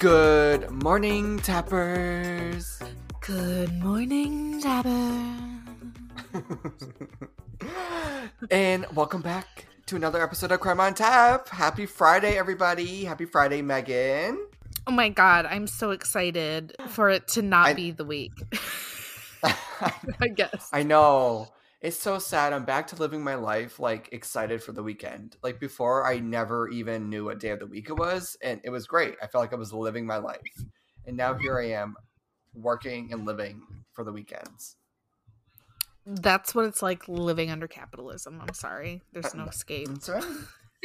Good morning, tappers. Good morning, Dabber. and welcome back to another episode of Crime on Tap. Happy Friday, everybody. Happy Friday, Megan. Oh my god, I'm so excited for it to not I- be the week. I guess. I know. It's so sad. I'm back to living my life like excited for the weekend. Like before, I never even knew what day of the week it was, and it was great. I felt like I was living my life. And now here I am working and living for the weekends. That's what it's like living under capitalism. I'm sorry. There's no escape. That's right.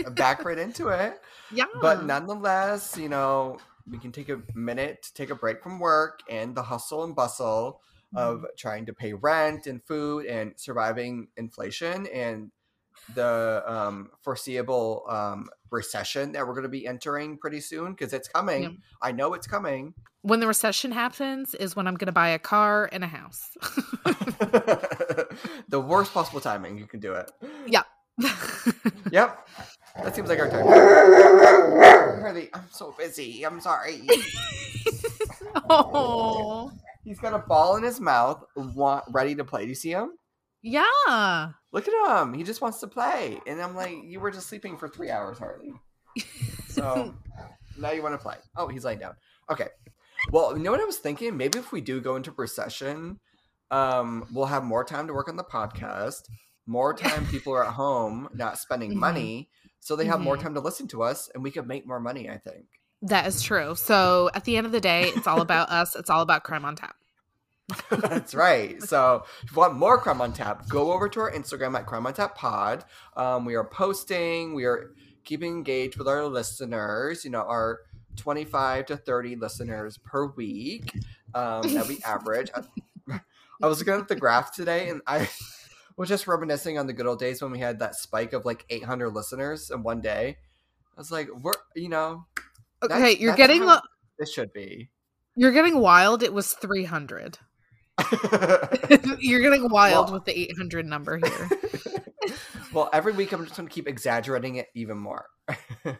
I'm back right into it. Yeah. But nonetheless, you know, we can take a minute to take a break from work and the hustle and bustle of trying to pay rent and food and surviving inflation and the um, foreseeable um, recession that we're going to be entering pretty soon because it's coming. Yeah. I know it's coming. when the recession happens is when I'm going to buy a car and a house. the worst possible timing you can do it. Yeah. Yep. That seems like our time. I'm so busy. I'm sorry. oh. He's got a ball in his mouth, wa- ready to play. Do you see him? Yeah. Look at him. He just wants to play. And I'm like, you were just sleeping for three hours, Harley. So now you want to play. Oh, he's laying down. Okay. Well, you know what I was thinking? Maybe if we do go into recession, um, we'll have more time to work on the podcast. More time people are at home, not spending Mhm. money, so they have more Mhm. time to listen to us, and we could make more money. I think. That is true. So at the end of the day, it's all about us. It's all about crime on tap. That's right. So if you want more Crime on Tap, go over to our Instagram at Crime on Tap Pod. Um, we are posting. We are keeping engaged with our listeners. You know, our 25 to 30 listeners per week um, that we average. I, I was looking at the graph today, and I was just reminiscing on the good old days when we had that spike of like 800 listeners in one day. I was like, we're you know, Okay, That's- you're that's getting the this should be. you're getting wild. It was 300. you're getting wild Well- with the 800 number here. well, every week I'm just going to keep exaggerating it even more.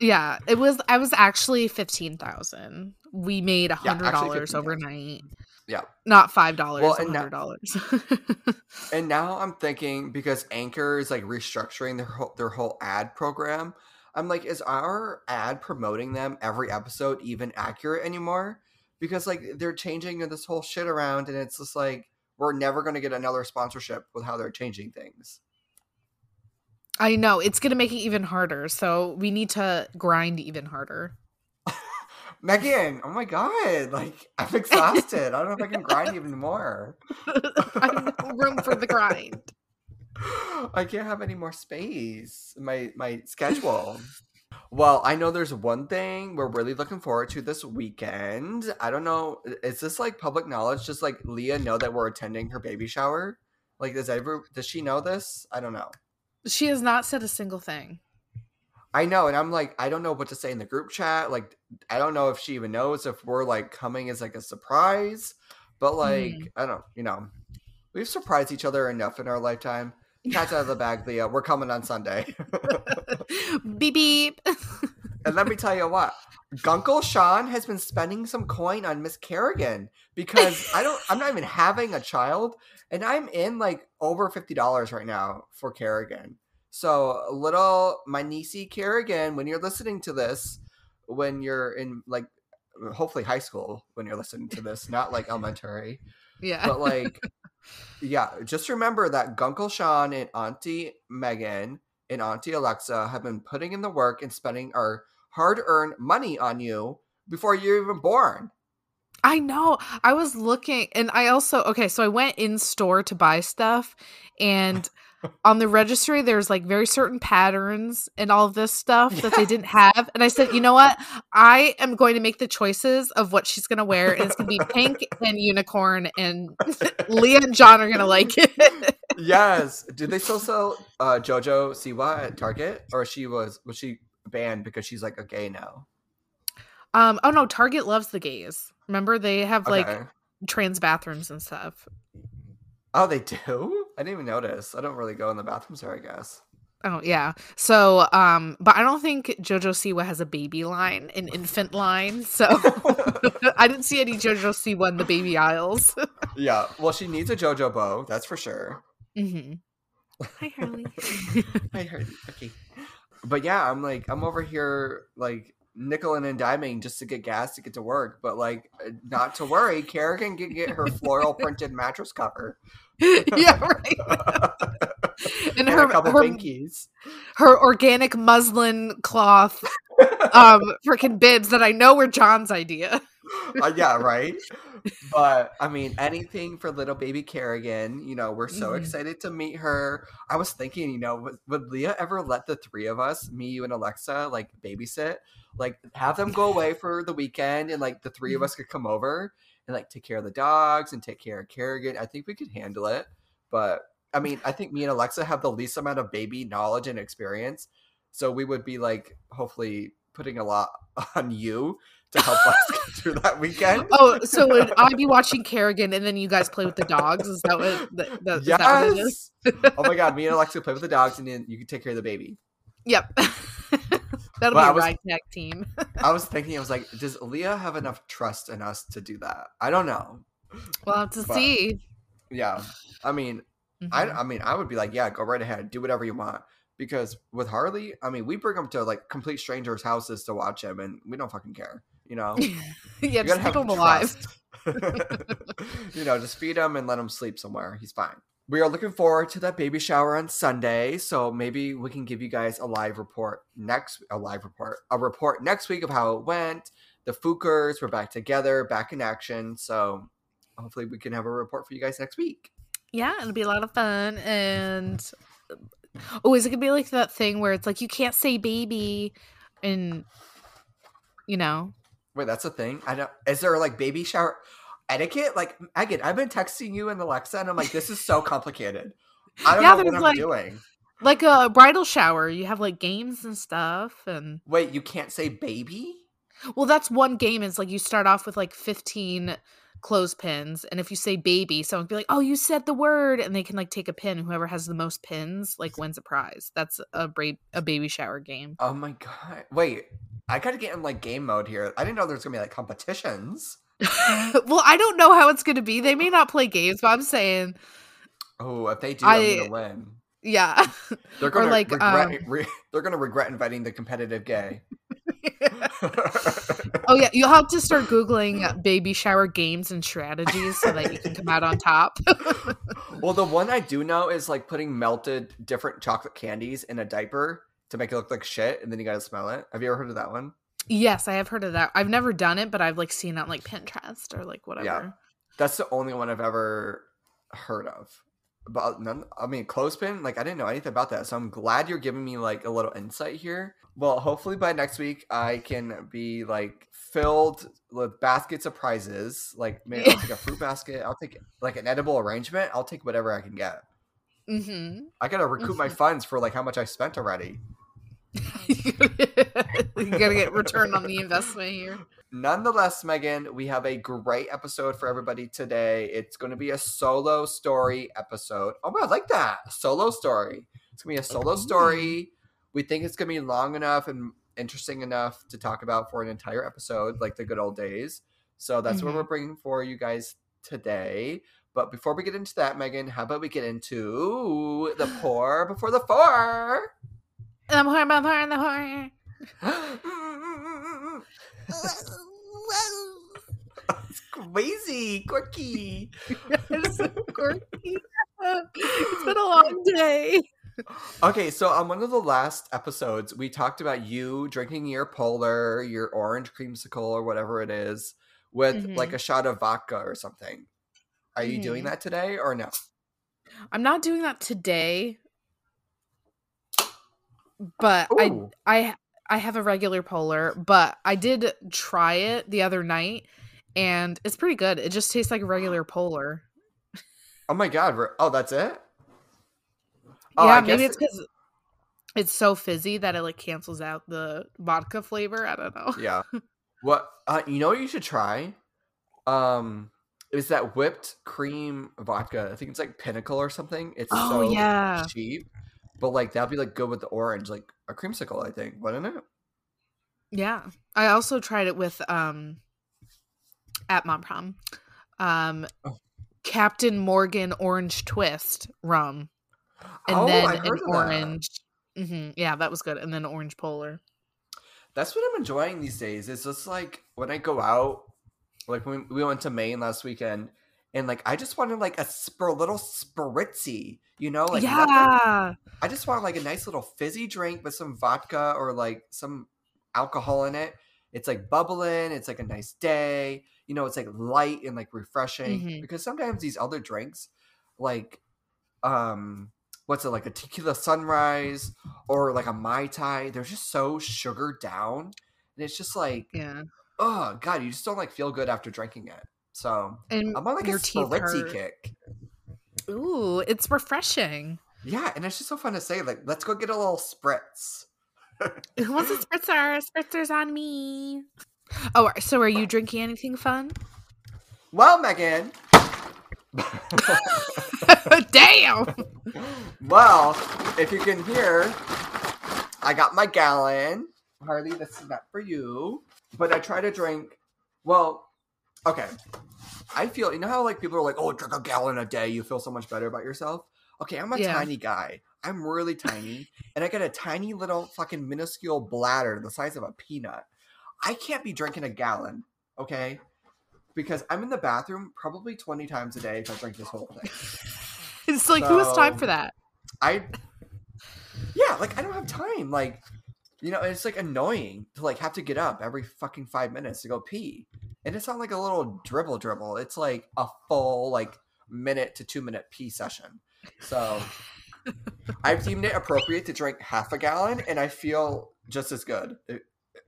Yeah, it was. I was actually 15,000. We made a hundred actually dollars 15,000. overnight. Yeah. not five dollars. Well, and now- hundred dollars. and now I'm thinking because Anchor is like restructuring their whole, their whole ad program. I'm like, is our ad promoting them every episode even accurate anymore? Because like they're changing this whole shit around, and it's just like we're never going to get another sponsorship with how they're changing things. I know it's gonna make it even harder. So we need to grind even harder. Megan, oh my god, like I'm exhausted. I don't know if I can grind even more. I have no room for the grind. I can't have any more space my my schedule. well, I know there's one thing we're really looking forward to this weekend. I don't know, is this like public knowledge? Just like Leah know that we're attending her baby shower? Like, does ever does she know this? I don't know. She has not said a single thing. I know, and I'm like, I don't know what to say in the group chat. Like, I don't know if she even knows if we're like coming as like a surprise. But like, Hmm. I don't, you know, we've surprised each other enough in our lifetime. Cat's out of the bag, Leah. We're coming on Sunday. beep beep. and let me tell you what, Gunkle Sean has been spending some coin on Miss Kerrigan because I don't, I'm not even having a child, and I'm in like over fifty dollars right now for Kerrigan. So little my niecey Kerrigan, when you're listening to this, when you're in like hopefully high school when you're listening to this, not like elementary, yeah. but like yeah, just remember that Gunkle Sean and Auntie Megan and Auntie Alexa have been putting in the work and spending our hard-earned money on you before you're even born. I know. I was looking and I also okay, so I went in store to buy stuff and on the registry there's like very certain patterns and all of this stuff that they didn't have and I said, "You know what? I am going to make the choices of what she's going to wear and it's going to be pink and unicorn and Leah and John are going to like it." yes. Did they still sell uh, JoJo Siwa at Target, or she was was she banned because she's like a gay now? um oh no, Target loves the gays. Remember they have like Okay. trans bathrooms and stuff. oh, they do. I didn't even notice. I don't really go in the bathrooms there. I guess. Oh yeah. So um but I don't think Jojo Siwa has a baby line, an infant line. So I didn't see any Jojo Siwa in the baby aisles. yeah. Well, she needs a JoJo bow, that's for sure. Mm-hmm. Hi Harley. I heard. Okay. But yeah, I'm like, I'm over here like nickel and diming just to get gas to get to work. But like, not to worry, Kerrigan can get her floral printed mattress cover yeah, right. and and her her, pinkies. her organic muslin cloth um freaking bibs that I know were John's idea. Uh, yeah, right. But I mean, anything for little baby Kerrigan. You know, we're so Mhm. excited to meet her. I was thinking, you know, would, would Leah ever let the three of us, me, you, and Alexa, like babysit? Like, have them go away for the weekend, and like the 3 of Mhm. us could come over and like take care of the dogs and take care of Kerrigan. I think we could handle it. But I mean, I think me and Alexa have the least amount of baby knowledge and experience, so we would be like, hopefully, putting a lot on you to help us get through that weekend. Oh, so would I be watching Kerrigan and then you guys play with the dogs? Is that what that, is that what it is? Oh my god, me and Alexa play with the dogs, and then you can take care of the baby. Yep. That'll Well, I be a was- ride team. I was thinking, I was like, does Leah have enough trust in us to do that? I don't know. We'll have to But- see. Yeah, I mean, I, Mhm. I mean, I would be like, yeah, go right ahead, do whatever you want. Because with Harley, I mean, we bring him to like complete strangers' houses to watch him, and we don't fucking care. You know, yeah, you just keep them alive. you know, just feed him and let him sleep somewhere. He's fine. We are looking forward to that baby shower on Sunday, so maybe we can give you guys a live report next a live report. A report next week of how it went. The Fookers were back together, back in action. So hopefully we can have a report for you guys next week. Yeah, it'll be a lot of fun. And oh, is it gonna be like that thing where it's like you can't say baby, and you know, Wait, that's a thing? I don't is there like baby shower etiquette? Like Megan, I've been texting you and Alexa and I'm like, this is so complicated. I don't Yeah, know what I'm like- doing. like a bridal shower, you have like games and stuff, and Wait, you can't say baby? well, that's one game. Is like you start off with like fifteen clothespins, and if you say baby, someone can be like, "Oh, you said the word," and they can like take a pin. Whoever has the most pins like wins a prize. That's a bra- a baby shower game. Oh my god. Wait, I gotta get in like game mode here. I didn't know there's gonna be like competitions. well, I don't know how it's gonna be. They may not play games, but I'm saying, Oh, if they do, I, am gonna win. yeah. They're gonna like, regret. um, re- they're gonna regret inviting the competitive gay. oh yeah, you'll have to start googling baby shower games and strategies so that you can come out on top. well, the one I do know is like putting melted different chocolate candies in a diaper to make it look like shit, and then you gotta smell it. Have you ever heard of that one? Yes, I have heard of that. I've never done it, but I've like seen it on like Pinterest or like whatever. Yeah. That's the only one I've ever heard of. But none, I mean, clothespin, like I didn't know anything about that. So I'm glad you're giving me like a little insight here. Well, hopefully by next week I can be like filled with baskets of prizes. Like maybe I'll take a fruit basket. I'll take like an edible arrangement. I'll take whatever I can get. Mm-hmm. I gotta recoup my funds for like how much I spent already. you gotta get return on the investment here. Nonetheless, Megan, we have a great episode for everybody today. It's going to be a solo story episode. Oh, I like that. A solo story. It's going to be a solo story. We think it's going to be long enough and interesting enough to talk about for an entire episode, like the good old days. So that's what Mhm. we're bringing for you guys today. But before we get into that, Megan, how about we get into the pour before the four? And I'm horn, I'm horn, I'm horn. it's crazy, quirky. I'm so quirky. It's been a long day. Okay, so on one of the last episodes, we talked about you drinking your polar, your orange creamsicle, or whatever it is, with Mhm. like a shot of vodka or something. Are you doing Mhm. that today or no? I'm not doing that today, but I Ooh. I I have a regular polar, but I did try it the other night and it's pretty good. It just tastes like a regular polar. Oh my god! Oh, that's it. Oh, yeah, I maybe it's because it's so fizzy that it like cancels out the vodka flavor. I don't know. Yeah. What? Uh, you know what you should try? Um, is that whipped cream vodka? I think it's like Pinnacle or something. It's Oh, so yeah. cheap, But like that'd be like good with the orange, like a creamsicle, I think, wouldn't it? Yeah. I also tried it with um at Mom Prom. Um Oh. Captain Morgan Orange Twist rum. And Oh, then an heard of that. orange. hmm Yeah, that was good. And then orange polar. That's what I'm enjoying these days. It's just like when I go out, like when we went to Maine last weekend, and like I just wanted like a little spritzy, you know, like nothing- yeah. I just want like a nice little fizzy drink with some vodka or like some alcohol in it. It's like bubbling. It's like a nice day. You know, it's like light and like refreshing. Mhm. Because sometimes these other drinks, like, um, what's it like a tequila sunrise or like a mai tai? They're just so sugared down, and it's just like, Yeah. oh god, you just don't like feel good after drinking it. So And I'm on like your a spritzy kick. Ooh, it's refreshing. Yeah, and it's just so fun to say. Like, let's go get a little spritz. Who wants a spritzer? Spritzer's on me. Oh, so are you drinking anything fun? Well, Megan. Damn. well, if you can hear, I got my gallon. Harley, this is not for you. But I try to drink. Well, okay. I feel you know how like people are like, oh, drink a gallon a day, you feel so much better about yourself. Okay, I'm a Yeah. tiny guy. I'm really tiny, and I got a tiny little fucking minuscule bladder the size of a peanut. I can't be drinking a gallon, okay? Because I'm in the bathroom probably 20 times a day if I drink this whole thing. It's like who has time for that? I yeah, like I don't have time. Like, you know, it's like annoying to like have to get up every fucking five minutes to go pee. And it's not like a little dribble dribble. It's like a full like minute to two minute pee session. So I've deemed it appropriate to drink half a gallon, and I feel just as good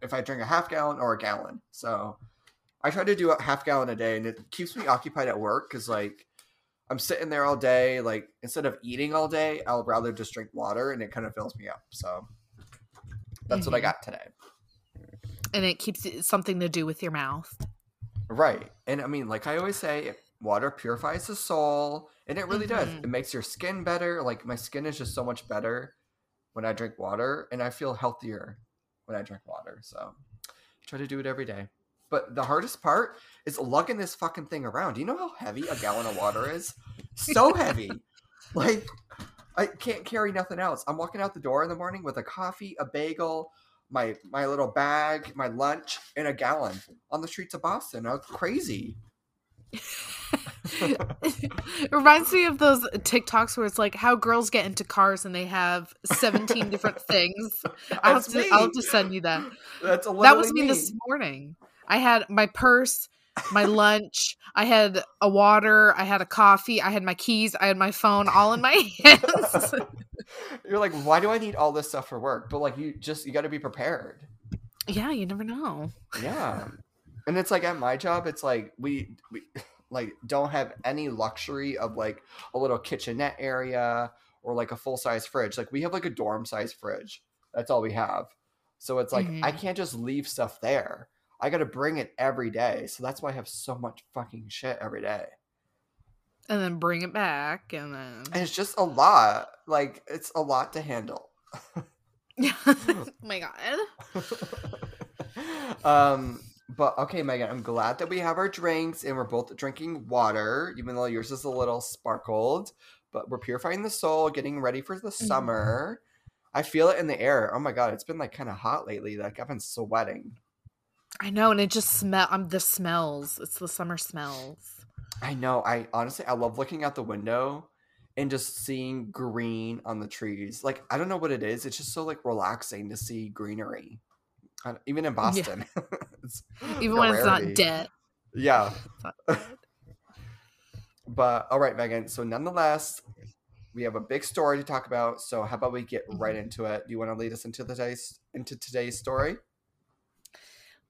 if I drink a half gallon or a gallon. So I try to do a half gallon a day, and it keeps me occupied at work because like I'm sitting there all day. Like instead of eating all day, I'll rather just drink water, and it kind of fills me up. So that's what I Mhm. got today. And it keeps it something to do with your mouth. Right. And I mean, like I always say, water purifies the soul, and it really does. Mhm. It makes your skin better. Like my skin is just so much better when I drink water, and I feel healthier when I drink water. So I try to do it every day. But the hardest part is lugging this fucking thing around. Do you know how heavy a gallon of water is? So heavy. like I can't carry nothing else. I'm walking out the door in the morning with a coffee, a bagel, my my little bag, my lunch, and a gallon on the streets of Boston. I was crazy. it reminds me of those TikToks where it's like how girls get into cars and they have 17 different things. I'll have, to. I'll have to send you that. That's That was me this morning. I had my purse, my lunch, I had a water, I had a coffee, I had my keys, I had my phone all in my hands. You're like, why do I need all this stuff for work? But like, you just you got to be prepared. yeah, you never know. Yeah, and it's like at my job, it's like we we like don't have any luxury of like a little kitchenette area or like a full size fridge. Like we have like a dorm size fridge. That's all we have. So it's like I Mhm. can't just leave stuff there. I got to bring it every day. So that's why I have so much fucking shit every day. And then bring it back and then And it's just a lot. Like it's a lot to handle. oh my god. um but okay megan i'm glad that we have our drinks and we're both drinking water even though yours is a little sparkled but we're purifying the soul getting ready for the Mm-hmm. summer i feel it in the air oh my god it's been like kind of hot lately like i've been sweating I know, and it just smell um the smells. It's the summer smells. i know i honestly i love looking out the window and just seeing green on the trees like i don't know what it is it's just so like relaxing to see greenery even in boston It's Even when it's not dead. yeah not. But all right, Megan. So nonetheless, we have a big story to talk about. So how about we get right into it? Do you want to lead us into the today's into today's story?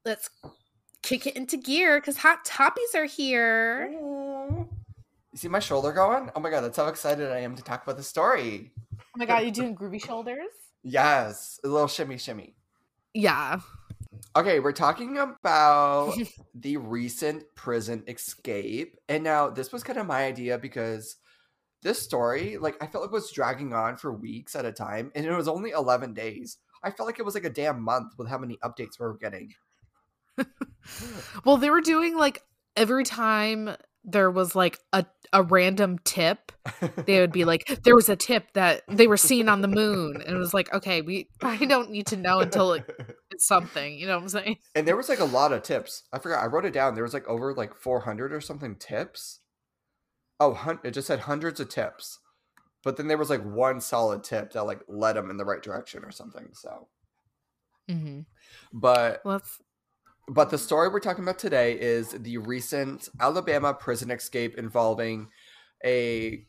Let's kick it into gear because hot toppies are here. You see my shoulder going? Oh my god, that's how excited I am to talk about the story. Oh my god, you're doing groovy shoulders? Yes, a little shimmy shimmy. Yeah. Okay, we're talking about the recent prison escape. And now this was kind of my idea because this story, like I felt like it was dragging on for weeks at a time, and it was only eleven days. I felt like it was like a damn month with how many updates we were getting. well, they were doing like every time there was like a, a random tip, they would be like, there was a tip that they were seen on the moon. And it was like, okay, we I don't need to know until it, it's something. You know what I'm saying? And there was like a lot of tips. I forgot. I wrote it down. There was like over like 400 or something tips. Oh, hun- it just said hundreds of tips. But then there was like one solid tip that like led them in the right direction or something. So, Mm-hmm. but Let's. But the story we're talking about today is the recent Alabama prison escape involving a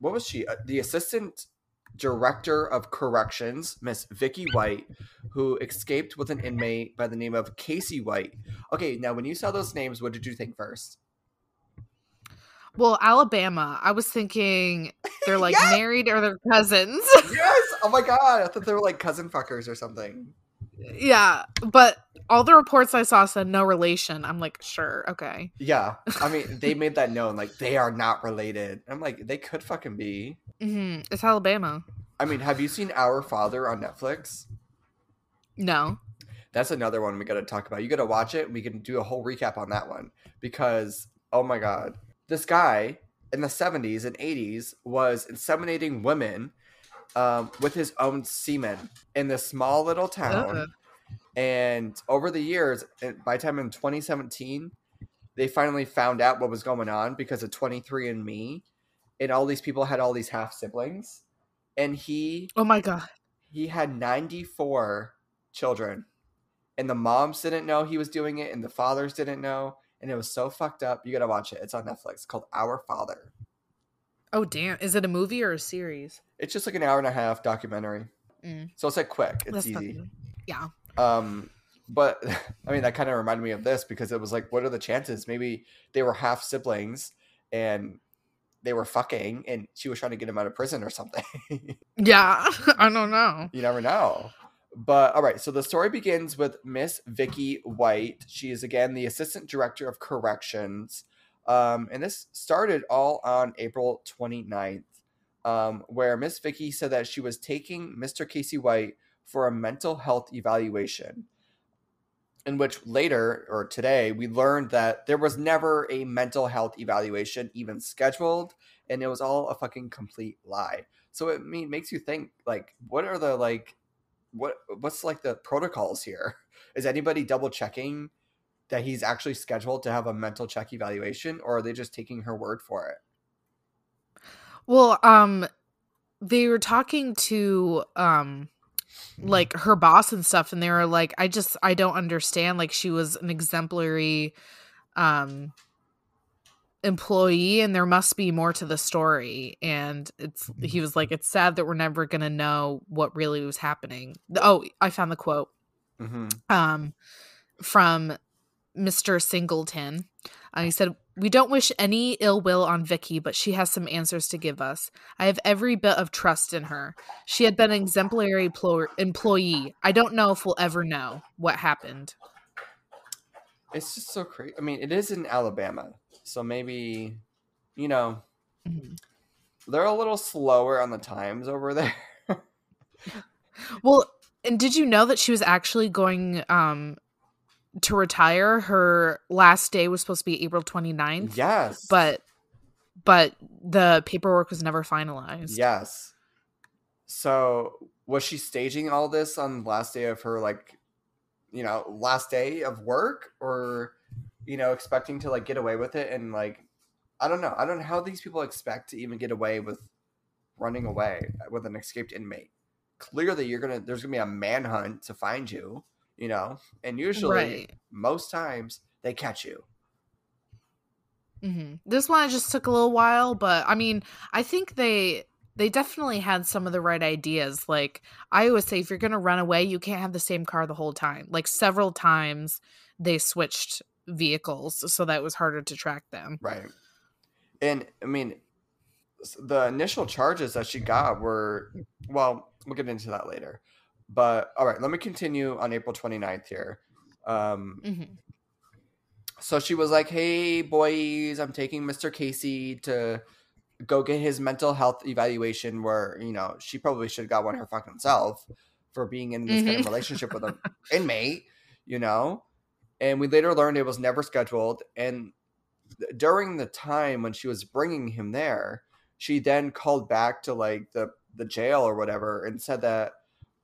what was she? Uh, The assistant director of corrections, Miss Vicky White, who escaped with an inmate by the name of Casey White. Okay, now when you saw those names, what did you think first? Well, Alabama. I was thinking they're like Yes! married or they're cousins. Yes! Oh my god, I thought they were like cousin fuckers or something. Yeah, but all the reports I saw said no relation. I'm like, sure, okay. Yeah, I mean, they made that known, like they are not related. I'm like, they could fucking be. hmm It's Alabama. I mean, have you seen Our Father on Netflix? No. That's another one we got to talk about. You got to watch it. We can do a whole recap on that one because oh my god, this guy in the 70s and 80s was inseminating women um, with his own semen in this small little town. Ugh. And over the years, by the time in 2017, they finally found out what was going on because of 23andMe, and all these people had all these half siblings, and he Oh my god. he had 94 children. And the moms didn't know he was doing it and the fathers didn't know. And it was so fucked up. You gotta watch it. It's on netflix. It's called our father Oh damn. Is it a movie or a series? it's just like an hour and a half documentary Mm. so it's like quick it's That's easy fucking- Yeah. um but i mean that kind of reminded me of this because it was like what are the chances maybe they were half siblings and they were fucking and she was trying to get him out of prison or something Yeah. I don't know. You never know. But all right, so the story begins with Miss Vicky White. She is again the assistant director of corrections. Um, and this started all on April 29th, um, where Miss Vicky said that she was taking Mr. Casey White for a mental health evaluation. In which later or today we learned that there was never a mental health evaluation even scheduled, and it was all a fucking complete lie. So it mean makes you think like what are the like what what's like the protocols here? Is anybody double checking that he's actually scheduled to have a mental check evaluation or are they just taking her word for it? Well, um they were talking to um like her boss and stuff and they were like I just I don't understand like she was an exemplary um employee and there must be more to the story and it's he was like it's sad that we're never going to know what really was happening. Oh, I found the quote. Mm-hmm. um, from Mr. Singleton. Uh, he said, We don't wish any ill will on Vicky, but she has some answers to give us. I have every bit of trust in her. She had been an exemplary plo- employee. I don't know if we'll ever know what happened. It's just so crazy. I mean, it is in Alabama, so maybe you know Mhm. they're a little slower on the times over there. Well, and did you know that she was actually going um, to retire? Her last day was supposed to be April 29th, yes, but but the paperwork was never finalized. yes. So was she staging all this on the last day of her like, you know, last day of work, or you know, expecting to like get away with it and like, I don't know. I don't know how these people expect to even get away with running away with an escaped inmate. Clearly, you're gonna there's gonna be a manhunt to find you, you know, and usually Right. most times they catch you. hmm This one just took a little while, but I mean, I think they they definitely had some of the right ideas. Like I always say, if you're gonna run away, you can't have the same car the whole time. Like several times, they switched vehicles so that it was harder to track them. Right. And I mean, the initial charges that she got were, well, we'll get into that later. But all right, let me continue on April 29th here. Um, hmm so she was like, hey, boys, I'm taking Mr. Casey to go get his mental health evaluation where you know she probably should have got one her fucking self for being in this kind of Mhm. relationship with an inmate you know and we later learned it was never scheduled and during the time when she was bringing him there she then called back to like the the jail or whatever and said that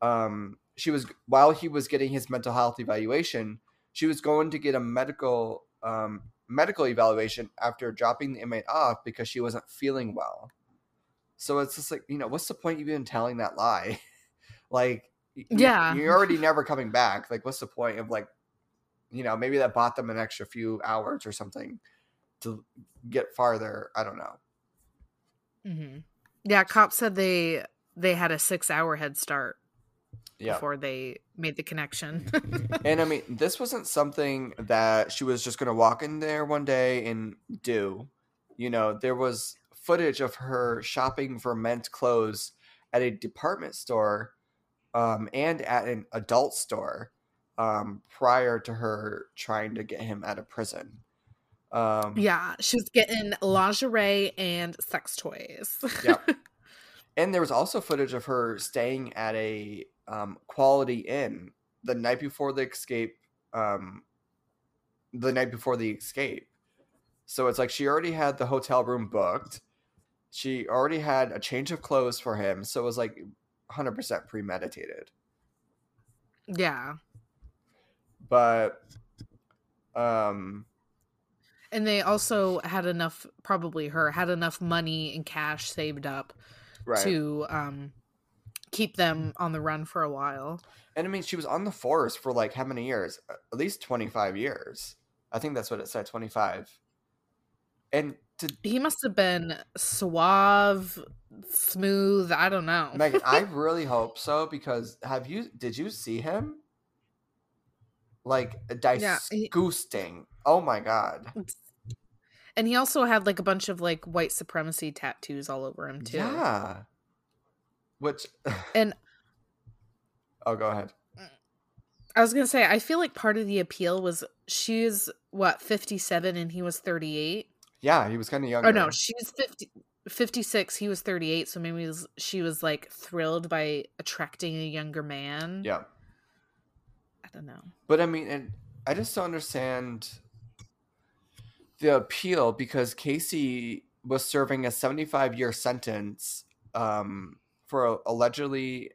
um she was while he was getting his mental health evaluation she was going to get a medical um medical evaluation after dropping the inmate off because she wasn't feeling well. So it's just like you know what's the point of even telling that lie? Like Yeah. you're already never coming back. Like what's the point of like you know maybe that bought them an extra few hours or something to get farther. I don't know. Hmm Yeah, cops said they they had a six hour head start yeah before they made the connection. and i mean this wasn't something that she was just going to walk in there one day and do you know there was footage of her shopping for men's clothes at a department store um, and at an adult store um, prior to her trying to get him out of prison um, yeah, she was getting lingerie and sex toys. Yep. And there was also footage of her staying at a um, Quality Inn the night before the escape. Um, the night before the escape. So it's like she already had the hotel room booked. She already had a change of clothes for him. So it was like 100% premeditated. yeah. But um And they also had enough, probably her, had enough money and cash saved up right. to um, keep them on the run for a while. And I mean she was on the force for like how many years? At least 25 years. I think that's what it said, 25. And to He must have been suave, smooth. I don't know. Megan, I really hope so because have you did you see him? Like Yeah, he- Oh my god. and he also had like a bunch of like white supremacy tattoos all over him too. Yeah. Which And Oh go ahead. I was gonna say, I feel like part of the appeal was she's what fifty seven and he was thirty eight. Yeah, he was kind of younger. Oh no, she's 50, 56, He was thirty eight. So maybe was, she was like thrilled by attracting a younger man. Yeah. I don't know. But I mean, and I just don't understand the appeal because Casey was serving a 75 year sentence um, for allegedly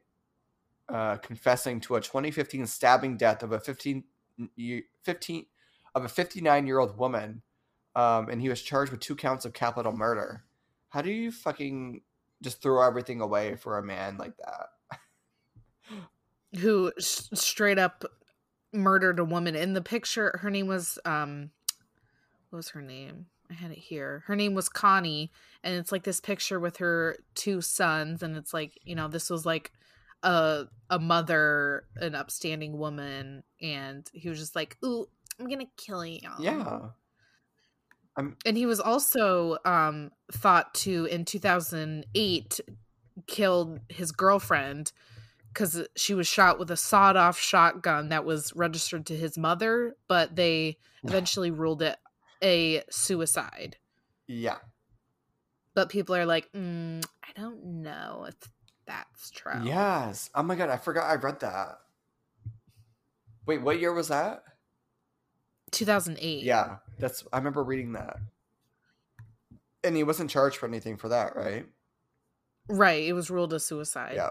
uh, confessing to a 2015 stabbing death of a 15, 15 of a 59 year old woman, um, and he was charged with two counts of capital murder. How do you fucking just throw everything away for a man like that? Who s- straight up murdered a woman in the picture? Her name was um, what was her name? I had it here. Her name was Connie, and it's like this picture with her two sons, and it's like you know this was like a a mother, an upstanding woman, and he was just like, "Ooh, I'm gonna kill you." Yeah. and he was also um thought to in 2008 killed his girlfriend because she was shot with a sawed-off shotgun that was registered to his mother but they eventually ruled it a suicide Yeah. but people are like mm, i don't know if that's true Yes. Oh my god, I forgot I read that. Wait, what year was that? 2008 Yeah, that's I remember reading that. And he wasn't charged for anything for that, right? right it was ruled a suicide Yeah.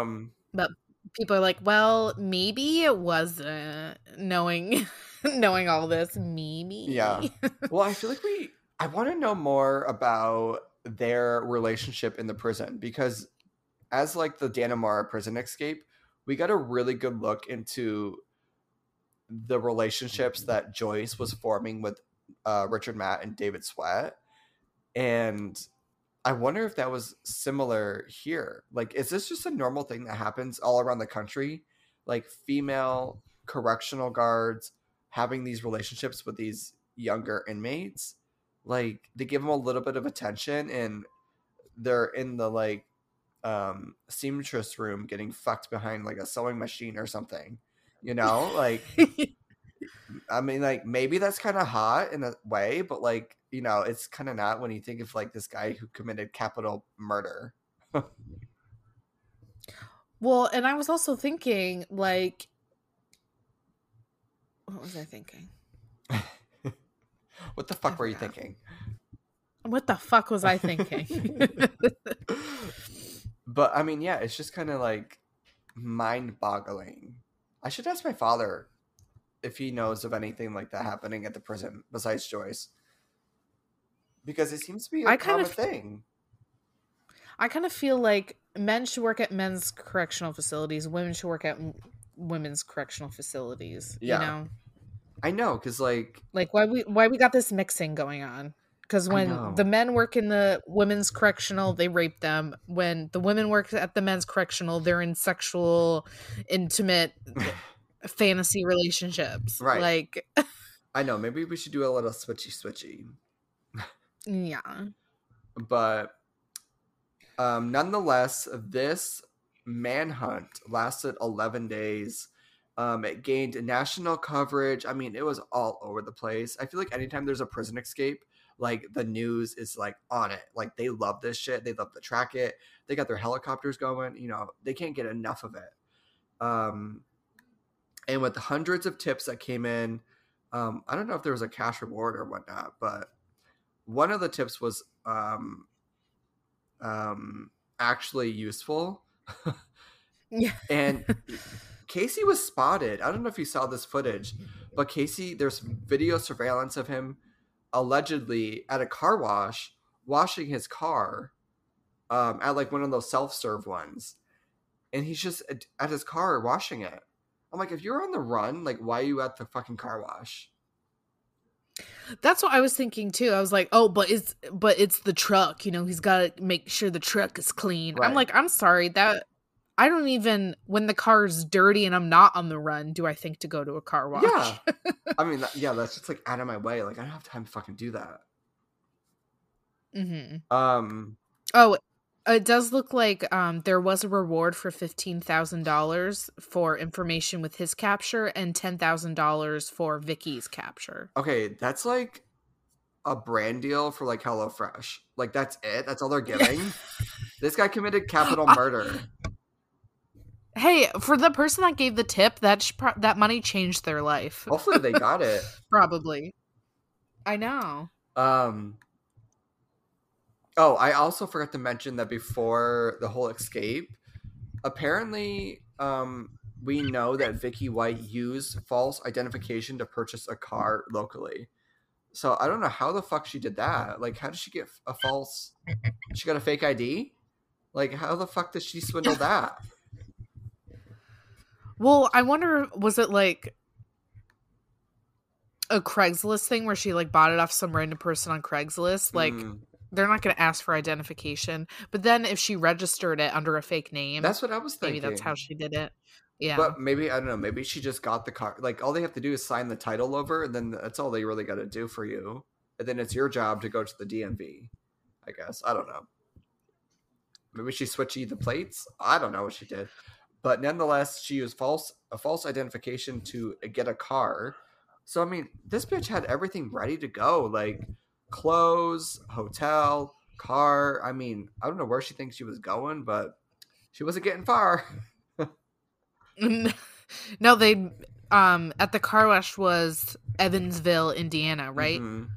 Um but people are like well maybe it wasn't knowing knowing all this maybe Yeah. well, I feel like we I want to know more about their relationship in the prison because as like the Dannemora prison escape, we got a really good look into the relationships that Joyce was forming with uh, Richard Matt and David Sweat. And I wonder if that was similar here. Like, is this just a normal thing that happens all around the country? Like, female correctional guards having these relationships with these younger inmates? Like, they give them a little bit of attention and they're in the like um seamstress room getting fucked behind like a sewing machine or something you know like i mean like maybe that's kind of hot in a way but like you know, it's kind of not when you think of like this guy who committed capital murder. Well, and I was also thinking, like, what was I thinking? what the fuck I were you thinking? What the fuck was I thinking? but I mean, yeah, it's just kind of like mind boggling. I should ask my father if he knows of anything like that happening at the prison besides Joyce. Because it seems to be a I kind of- thing. I kind of feel like men should work at men's correctional facilities, women should work at women's correctional facilities. Yeah. You know, I know, because like, like why we why we got this mixing going on? Because when the men work in the women's correctional, they rape them. When the women work at the men's correctional, they're in sexual, intimate, fantasy relationships. Right. Like, I know, maybe we should do a little switchy switchy. yeah. but um, nonetheless, this manhunt lasted 11 days. Um, it gained national coverage. I mean, it was all over the place. I feel like anytime there's a prison escape, like the news is like on it. Like they love this shit. They love to track it. They got their helicopters going. You know, they can't get enough of it. Um, and with hundreds of tips that came in, um, I don't know if there was a cash reward or whatnot, but one of the tips was um, um, actually useful. Yeah. and Casey was spotted. I don't know if you saw this footage, but Casey, there's video surveillance of him allegedly at a car wash washing his car um, at like one of those self-serve ones. And he's just at his car washing it. I'm like, if you're on the run, like, why are you at the fucking car wash? That's what I was thinking too. I was like, oh, but it's but it's the truck. You know, he's got to make sure the truck is clean. Right. I'm like, I'm sorry that I don't even when the car's dirty and I'm not on the run, do I think to go to a car wash? Yeah. I mean, that, yeah, that's just like out of my way. Like, I don't have time to fucking do that. hmm Um, Oh, it does look like um there was a reward for fifteen thousand dollars for information with his capture and ten thousand dollars for Vicky's capture. okay, that's like a brand deal for like HelloFresh. Like, that's it. That's all they're giving. this guy committed capital murder. Hey, for the person that gave the tip, that sh- pro- that money changed their life. Hopefully, they got it. Probably. I know. Um. Oh, I also forgot to mention that before the whole escape, apparently, um, we know that Vicky White used false identification to purchase a car locally. So I don't know how the fuck she did that. Like, how did she get a false? She got a fake ID. Like, how the fuck did she swindle that? Well, I wonder was it like a Craigslist thing where she like bought it off some random person on Craigslist? Like Mm, they're not going to ask for identification. But then if she registered it under a fake name, that's what I was thinking. maybe that's how she did it. Yeah. But maybe I don't know. Maybe she just got the car. Like all they have to do is sign the title over, and then that's all they really got to do for you. And then it's your job to go to the DMV. I guess I don't know. Maybe she switched the plates. I don't know what she did, but nonetheless, she used false a false identification to get a car. So I mean, this bitch had everything ready to go, like clothes, hotel, car. I mean, I don't know where she thinks she was going, but she wasn't getting far. no, they um at the car wash was Evansville, Indiana, right? Mhm.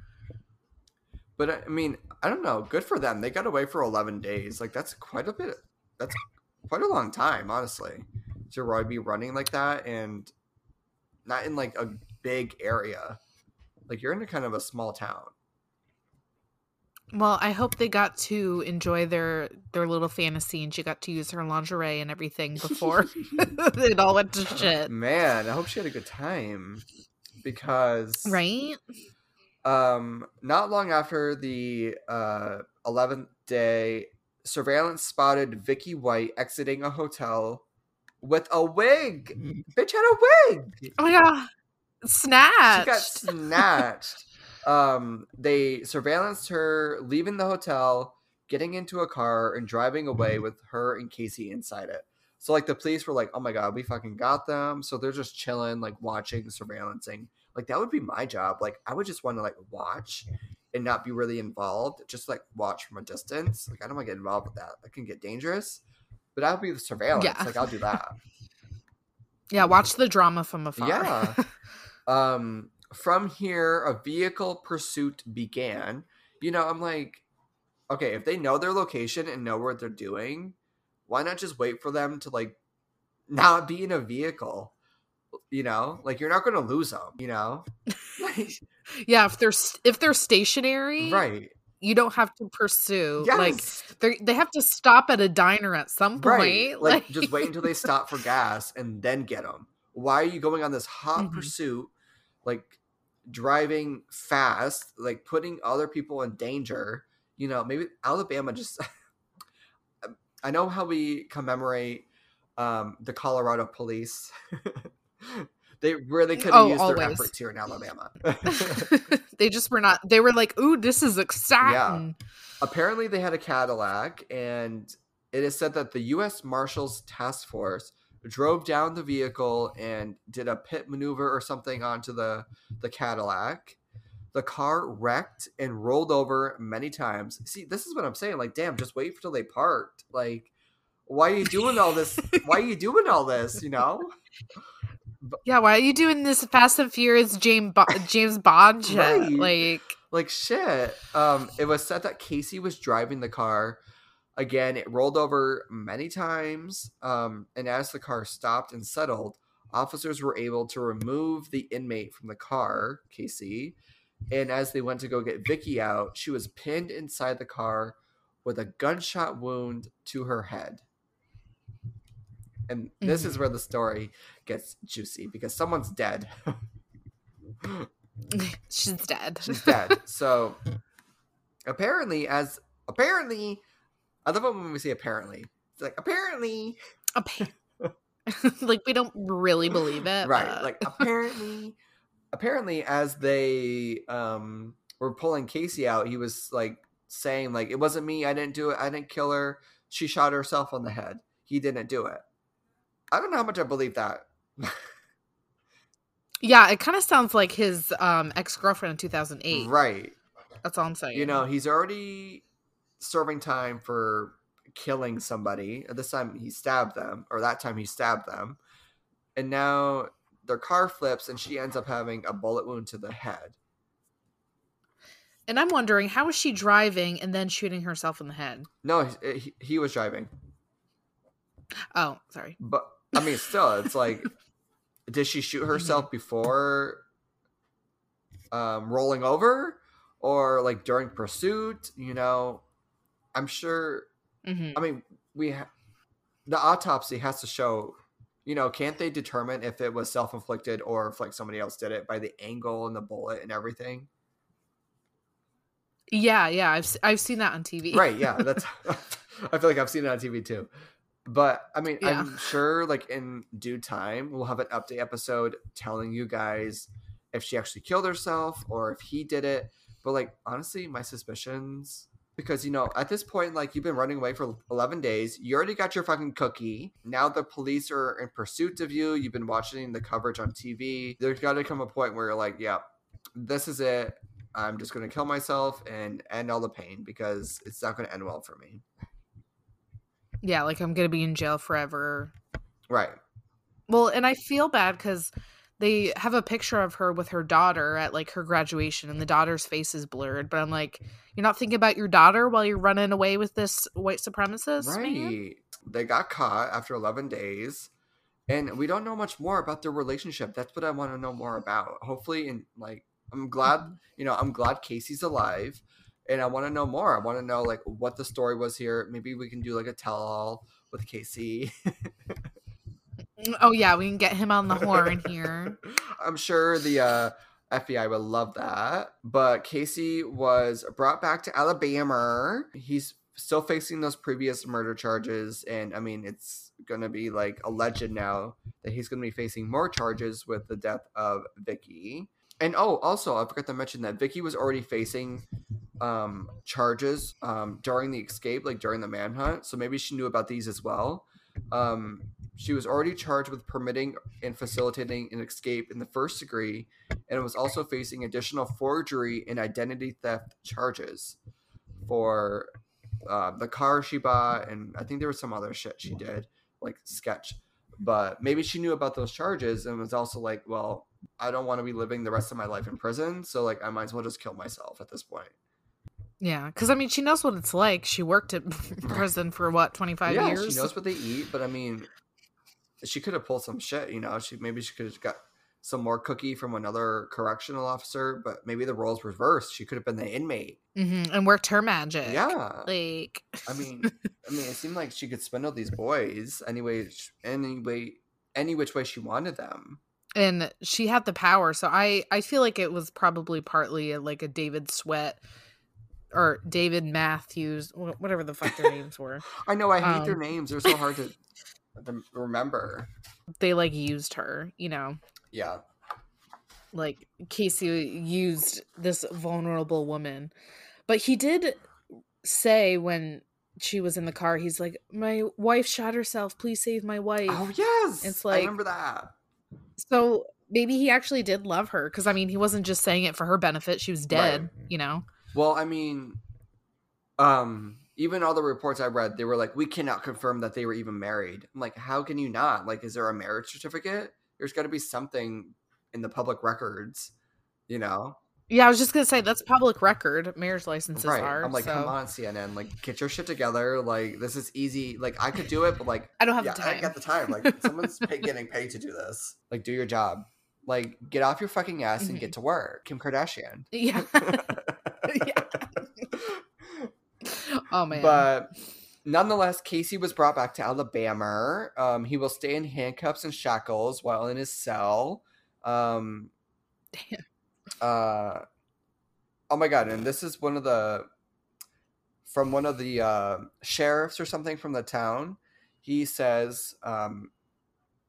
But I mean, I don't know. Good for them. They got away for 11 days. Like that's quite a bit. That's quite a long time, honestly, to be running like that and not in like a big area. Like you're in a kind of a small town. Well, I hope they got to enjoy their their little fantasy and she got to use her lingerie and everything before it all went to shit. Man, I hope she had a good time because Right? um not long after the uh 11th day surveillance spotted vicky white exiting a hotel with a wig bitch had a wig Oh my god. Snatched. she got snatched um they surveillanced her leaving the hotel getting into a car and driving away with her and casey inside it so like the police were like oh my god we fucking got them so they're just chilling like watching surveillancing like that would be my job like i would just want to like watch and not be really involved, just like watch from a distance. Like I don't want to get involved with that. That can get dangerous. But I'll be the surveillance. Yeah. Like I'll do that. Yeah, watch the drama from afar. Yeah. um, from here, a vehicle pursuit began. You know, I'm like, okay, if they know their location and know what they're doing, why not just wait for them to like not be in a vehicle? You know, like you're not going to lose them. You know, yeah, if they're if they're stationary, right? you don't have to pursue. Yes. Like they they have to stop at a diner at some point. right. Like, just wait until they stop for gas and then get them. Why are you going on this hot Mhm. pursuit? Like driving fast, like putting other people in danger. You know, maybe Alabama just. I know how we commemorate um, the Colorado police. they really could have Oh, used their always. efforts here in Alabama. they just were not. They were like, "Ooh, this is exciting." Apparently, they had a Cadillac, and it is said that the U.S. Marshals Task Force drove down the vehicle and did a pit maneuver or something onto the the Cadillac. The car wrecked and rolled over many times. See, this is what I'm saying. Like, damn, just wait until they parked. Like, why are you doing all this? why are you doing all this? You know? Yeah, why are you doing this Fast and Furious James Bo- James Bond shit? Right. Like, like shit. Um, it was said that Casey was driving the car. Again, it rolled over many times. Um, and as the car stopped and settled, officers were able to remove the inmate from the car, Casey. And as they went to go get Vicky out, she was pinned inside the car with a gunshot wound to her head. And this is Mhm. where the story gets juicy because someone's dead. she's dead. she's dead. So apparently, as apparently, I love it when we say apparently. It's like apparently, Appa- like we don't really believe it, right? but- Like apparently, apparently, as they um were pulling Casey out, he was like saying like it wasn't me. I didn't do it. I didn't kill her. She shot herself on the head. He didn't do it. I don't know how much I believe that. yeah, it kind of sounds like his um ex girlfriend in two thousand eight. right. That's all I'm saying. you know he's already serving time for killing somebody this time he stabbed them or that time he stabbed them and now their car flips and she ends up having a bullet wound to the head and I'm wondering how is she driving and then shooting herself in the head? no he, he, he was driving Oh, sorry. but i mean still it's like did she shoot herself before um rolling over or like during pursuit you know i'm sure hmm I mean, we ha- the autopsy has to show, you know, can't they determine if it was self inflicted or if like somebody else did it by the angle and the bullet and everything? Yeah, yeah, I've I've seen that on TV. Right? Yeah, that's. I feel like I've seen it on TV too. But I mean, Yeah. I'm sure like in due time we'll have an update episode telling you guys if she actually killed herself or if he did it. But like honestly, my suspicions because you know at this point like you've been running away for 11 days you already got your fucking cookie. Now the police are in pursuit of you. You've been watching the coverage on tv there's got to come a point where you're like yeah this is it. I'm just going to kill myself and end all the pain because it's not going to end well for me. Yeah, like I'm gonna be in jail forever. right. Well, and I feel bad because they have a picture of her with her daughter at like her graduation, and the daughter's face is blurred. But I'm like, you're not thinking about your daughter while you're running away with this white supremacist man? right. They got caught after 11 days and we don't know much more about their relationship. That's what i want to know more about. Hopefully and like i'm glad mm-hmm. you know i'm glad casey's alive and i want to know more. I want to know like what the story was here. Maybe we can do like a tell-all with casey Oh yeah, we can get him on the horn here. i'm sure the uh FBI would love that. But Casey was brought back to Alabama. He's still facing those previous murder charges. And I mean, it's to be like a legend now that he's to be facing more charges with the death of Vicky. And oh, also, I forgot to mention that Vicky was already facing um, charges um, during the escape, like during the manhunt. So maybe she knew about these as well. Um, she was already charged with permitting and facilitating an escape in the first degree, and was also facing additional forgery and identity theft charges for uh, the car she bought, and I think there was some other shit she did, like sketch. But maybe she knew about those charges and was also like, well, I don't want to be living the rest of my life in prison, so like I might as well just kill myself at this point. Yeah, because I mean, she knows what it's like. She worked at prison for what twenty five yeah, years. she knows what they eat, but I mean, she could have pulled some shit. You know, she maybe she could have got some more cookie from another correctional officer, but maybe the roles reversed. She could have been the inmate. Mhm, and worked her magic. Yeah. like I mean, I mean, it seemed like she could spindle these boys anyway, anyway, any which way she wanted them. and she had the power. So I I feel like it was probably partly a, like a David Sweat or David Matthews, whatever the fuck their names were. I know I hate their Um, names; they're so hard to remember. They like used her, you know. Yeah, like Casey used this vulnerable woman. But he did say when she was in the car, he's like, My wife shot herself. Please save my wife. Oh yes, It's I like- remember that. So maybe he actually did love her. Because I mean, he wasn't just saying it for her benefit. She was dead, Right. you know? Well, I mean, um, even all the reports I read, they were like, we cannot confirm that they were even married. I'm like, how can you not? Like, is there a marriage certificate? There's got to be something in the public records, you know? Yeah, I was just gonna say that's public record. Marriage licenses right. are. I'm like, so come on, CNN, like, get your shit together. Like, this is easy. Like, I could do it, but like, I don't have yeah, the time. I got the time. Like, someone's pay- getting paid to do this. Like, do your job. Like, get off your fucking ass and Mm-hmm. get to work. Kim Kardashian. yeah. yeah. Oh man. But nonetheless, Casey was brought back to Alabama. Um, he will stay in handcuffs and shackles while in his cell. Um, Damn. uh, oh my god! And this is one of the from one of the uh, sheriffs or something from the town. He says, um,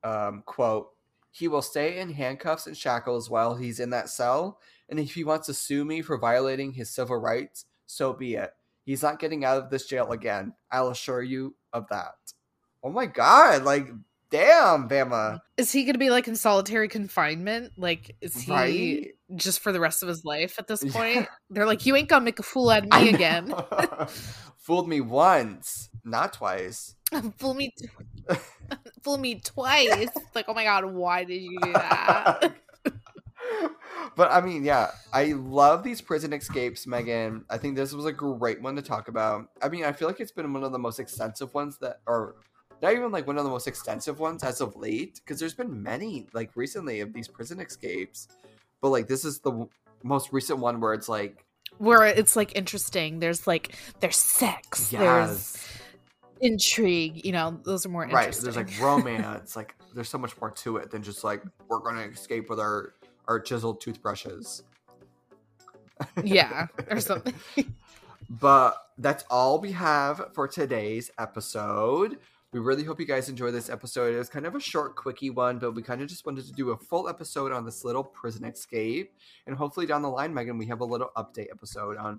um, "quote He will stay in handcuffs and shackles while he's in that cell, and if he wants to sue me for violating his civil rights, so be it." He's not getting out of this jail again. I'll assure you of that. Oh my god, like damn, Bama. is he gonna be like in solitary confinement? Like, is he Right? just for the rest of his life at this Yeah. point? They're like, you ain't gonna make a fool out of me again. Fooled me once, not twice. fool me, t- fool me twice. like, oh my god, why did you do that? But I mean, yeah, I love these prison escapes, Megan. I think this was a great one to talk about. I mean, I feel like it's been one of the most extensive ones that, or not even like one of the most extensive ones as of late, because there's been many like recently of these prison escapes. But like, this is the w- most recent one where it's like, Where it's like interesting. There's like there's sex. There's intrigue. You know, those are more right. There's like romance. like, there's so much more to it than just like we're gonna escape with our our chiseled toothbrushes. yeah, or something. But that's all we have for today's episode. We really hope you guys enjoy this episode. It was kind of a short, quickie one, but we kind of just wanted to do a full episode on this little prison escape. And hopefully, down the line, Megan, we have a little update episode on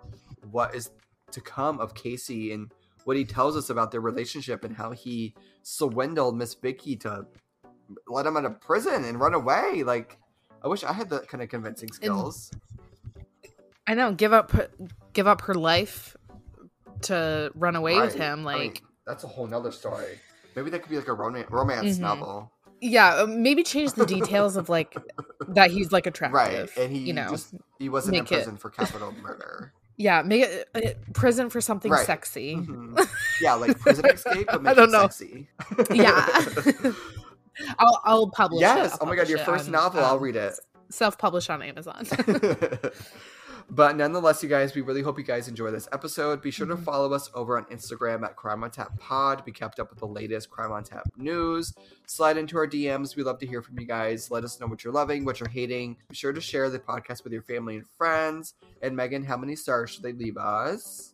what is to come of Casey and what he tells us about their relationship and how he swindled Miss Vicky to let him out of prison and run away. Like, I wish I had that kind of convincing skills. I know. Give up, give up her life to run away with Right. him. I Like, mean, that's a whole nother story. Maybe that could be like a romance, romance Mhm. novel, yeah, uh, maybe change the details of like that he's like attractive. right? And he you know, just he wasn't in make it- prison for capital murder. yeah, make it uh, prison for something Right. sexy. Mhm. Yeah, like prison escape, but I make don't it know. sexy. Yeah. I'll I'll publish. it. yes. I'll Oh my god, your first on, novel. I'll um, read it. Self-published on Amazon. but nonetheless, you guys, we really hope you guys enjoy this episode. Be sure to Mhm. follow us over on Instagram at Crime on Tap Pod. Be kept up with the latest Crime on Tap news. Slide into our DMs. We love to hear from you guys. Let us know what you're loving, what you're hating. Be sure to share the podcast with your family and friends. And Megan, how many stars should they leave us?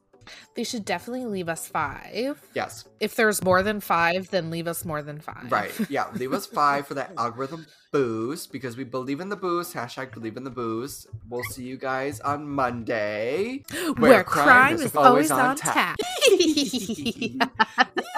They should definitely leave us five. Yes, If there's more than five, then leave us more than five. right. Yeah, leave us five for that algorithm boost because we believe in the boost. Hashtag believe in the boost. We'll see you guys on Monday. Where, crime, is always, on tap. tap.